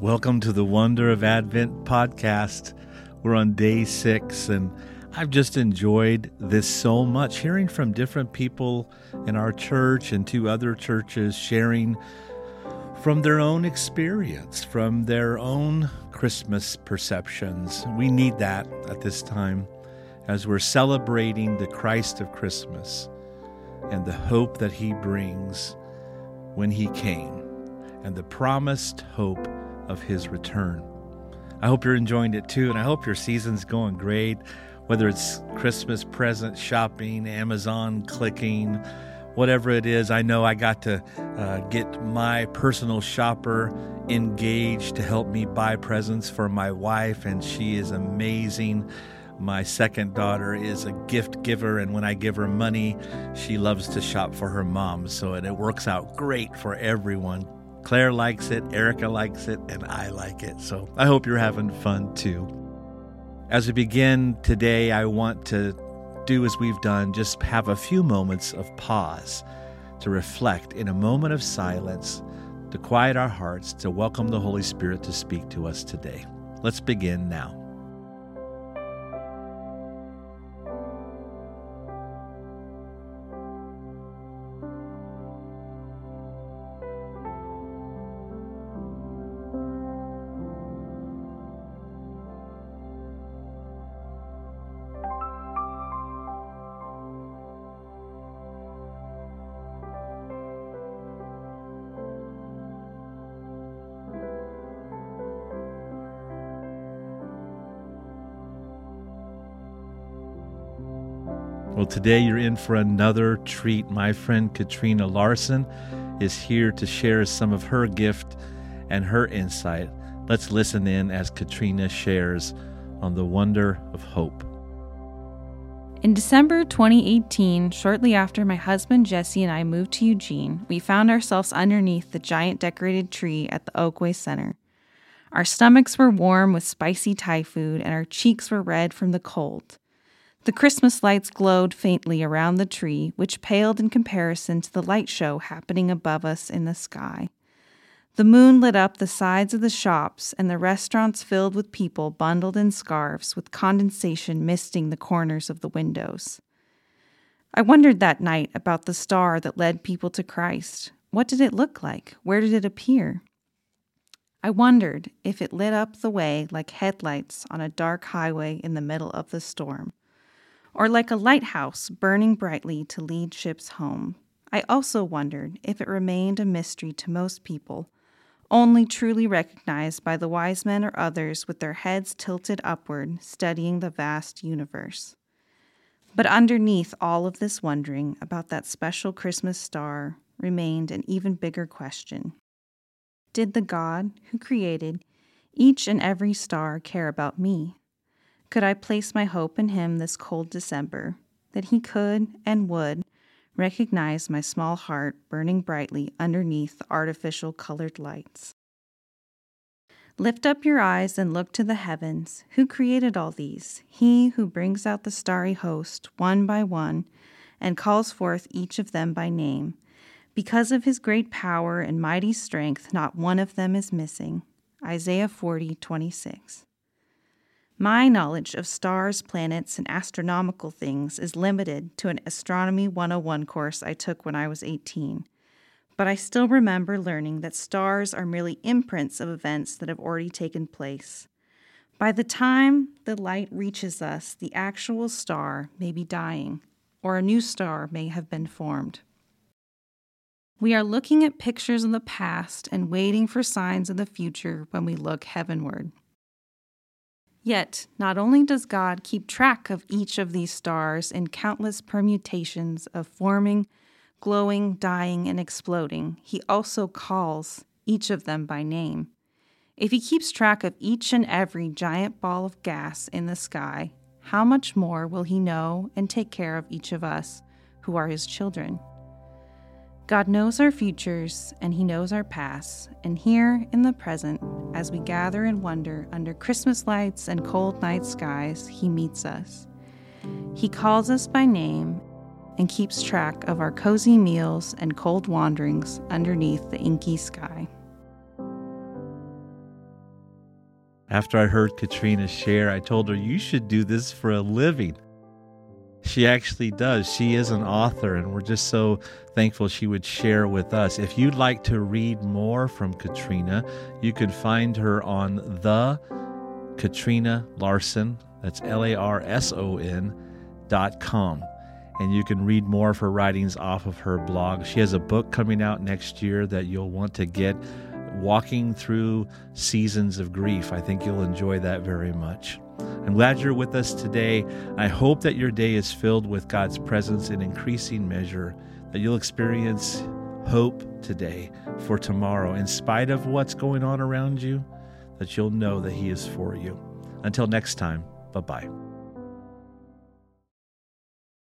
Welcome to the Wonder of Advent podcast. We're on day six, and I've just enjoyed this so much hearing from different people in our church and two other churches sharing from their own experience, from their own Christmas perceptions. We need that at this time as we're celebrating the Christ of Christmas and the hope that he brings when he came and the promised hope of his return. I hope you're enjoying it too, and I hope your season's going great, whether it's Christmas present shopping, Amazon clicking, whatever it is. I know I got to uh, get my personal shopper engaged to help me buy presents for my wife, and she is amazing. My second daughter is a gift giver, and when I give her money, she loves to shop for her mom. So it, it works out great for everyone. Claire likes it, Erica likes it, and I like it. So I hope you're having fun too. As we begin today, I want to do as we've done, just have a few moments of pause to reflect in a moment of silence, to quiet our hearts, to welcome the Holy Spirit to speak to us today. Let's begin now. Well, today you're in for another treat. My friend Katrina Larson is here to share some of her gift and her insight. Let's listen in as Katrina shares on the wonder of hope. In December 2018, shortly after my husband Jesse and I moved to Eugene, we found ourselves underneath the giant decorated tree at the Oakway Center. Our stomachs were warm with spicy Thai food, and our cheeks were red from the cold. The Christmas lights glowed faintly around the tree, which paled in comparison to the light show happening above us in the sky. The moon lit up the sides of the shops and the restaurants filled with people bundled in scarves with condensation misting the corners of the windows. I wondered that night about the star that led people to Christ. What did it look like? Where did it appear? I wondered if it lit up the way like headlights on a dark highway in the middle of the storm or like a lighthouse burning brightly to lead ships home. I also wondered if it remained a mystery to most people, only truly recognized by the wise men or others with their heads tilted upward, studying the vast universe. But underneath all of this wondering about that special Christmas star remained an even bigger question Did the God who created each and every star care about me? Could I place my hope in him this cold December, that he could and would recognize my small heart burning brightly underneath artificial colored lights? Lift up your eyes and look to the heavens. Who created all these? He who brings out the starry host one by one and calls forth each of them by name. Because of his great power and mighty strength, not one of them is missing. Isaiah 40, 26. My knowledge of stars, planets, and astronomical things is limited to an Astronomy 101 course I took when I was 18. But I still remember learning that stars are merely imprints of events that have already taken place. By the time the light reaches us, the actual star may be dying, or a new star may have been formed. We are looking at pictures of the past and waiting for signs of the future when we look heavenward. Yet, not only does God keep track of each of these stars in countless permutations of forming, glowing, dying, and exploding, He also calls each of them by name. If He keeps track of each and every giant ball of gas in the sky, how much more will He know and take care of each of us who are His children? God knows our futures and He knows our past, and here in the present, as we gather and wonder under Christmas lights and cold night skies, He meets us. He calls us by name and keeps track of our cozy meals and cold wanderings underneath the inky sky. After I heard Katrina share, I told her, You should do this for a living. She actually does. She is an author, and we're just so thankful she would share with us. If you'd like to read more from Katrina, you can find her on the Katrina Larson, that's L A R S O N dot com. And you can read more of her writings off of her blog. She has a book coming out next year that you'll want to get walking through seasons of grief. I think you'll enjoy that very much. I'm glad you're with us today. I hope that your day is filled with God's presence in increasing measure, that you'll experience hope today for tomorrow, in spite of what's going on around you, that you'll know that He is for you. Until next time, bye bye.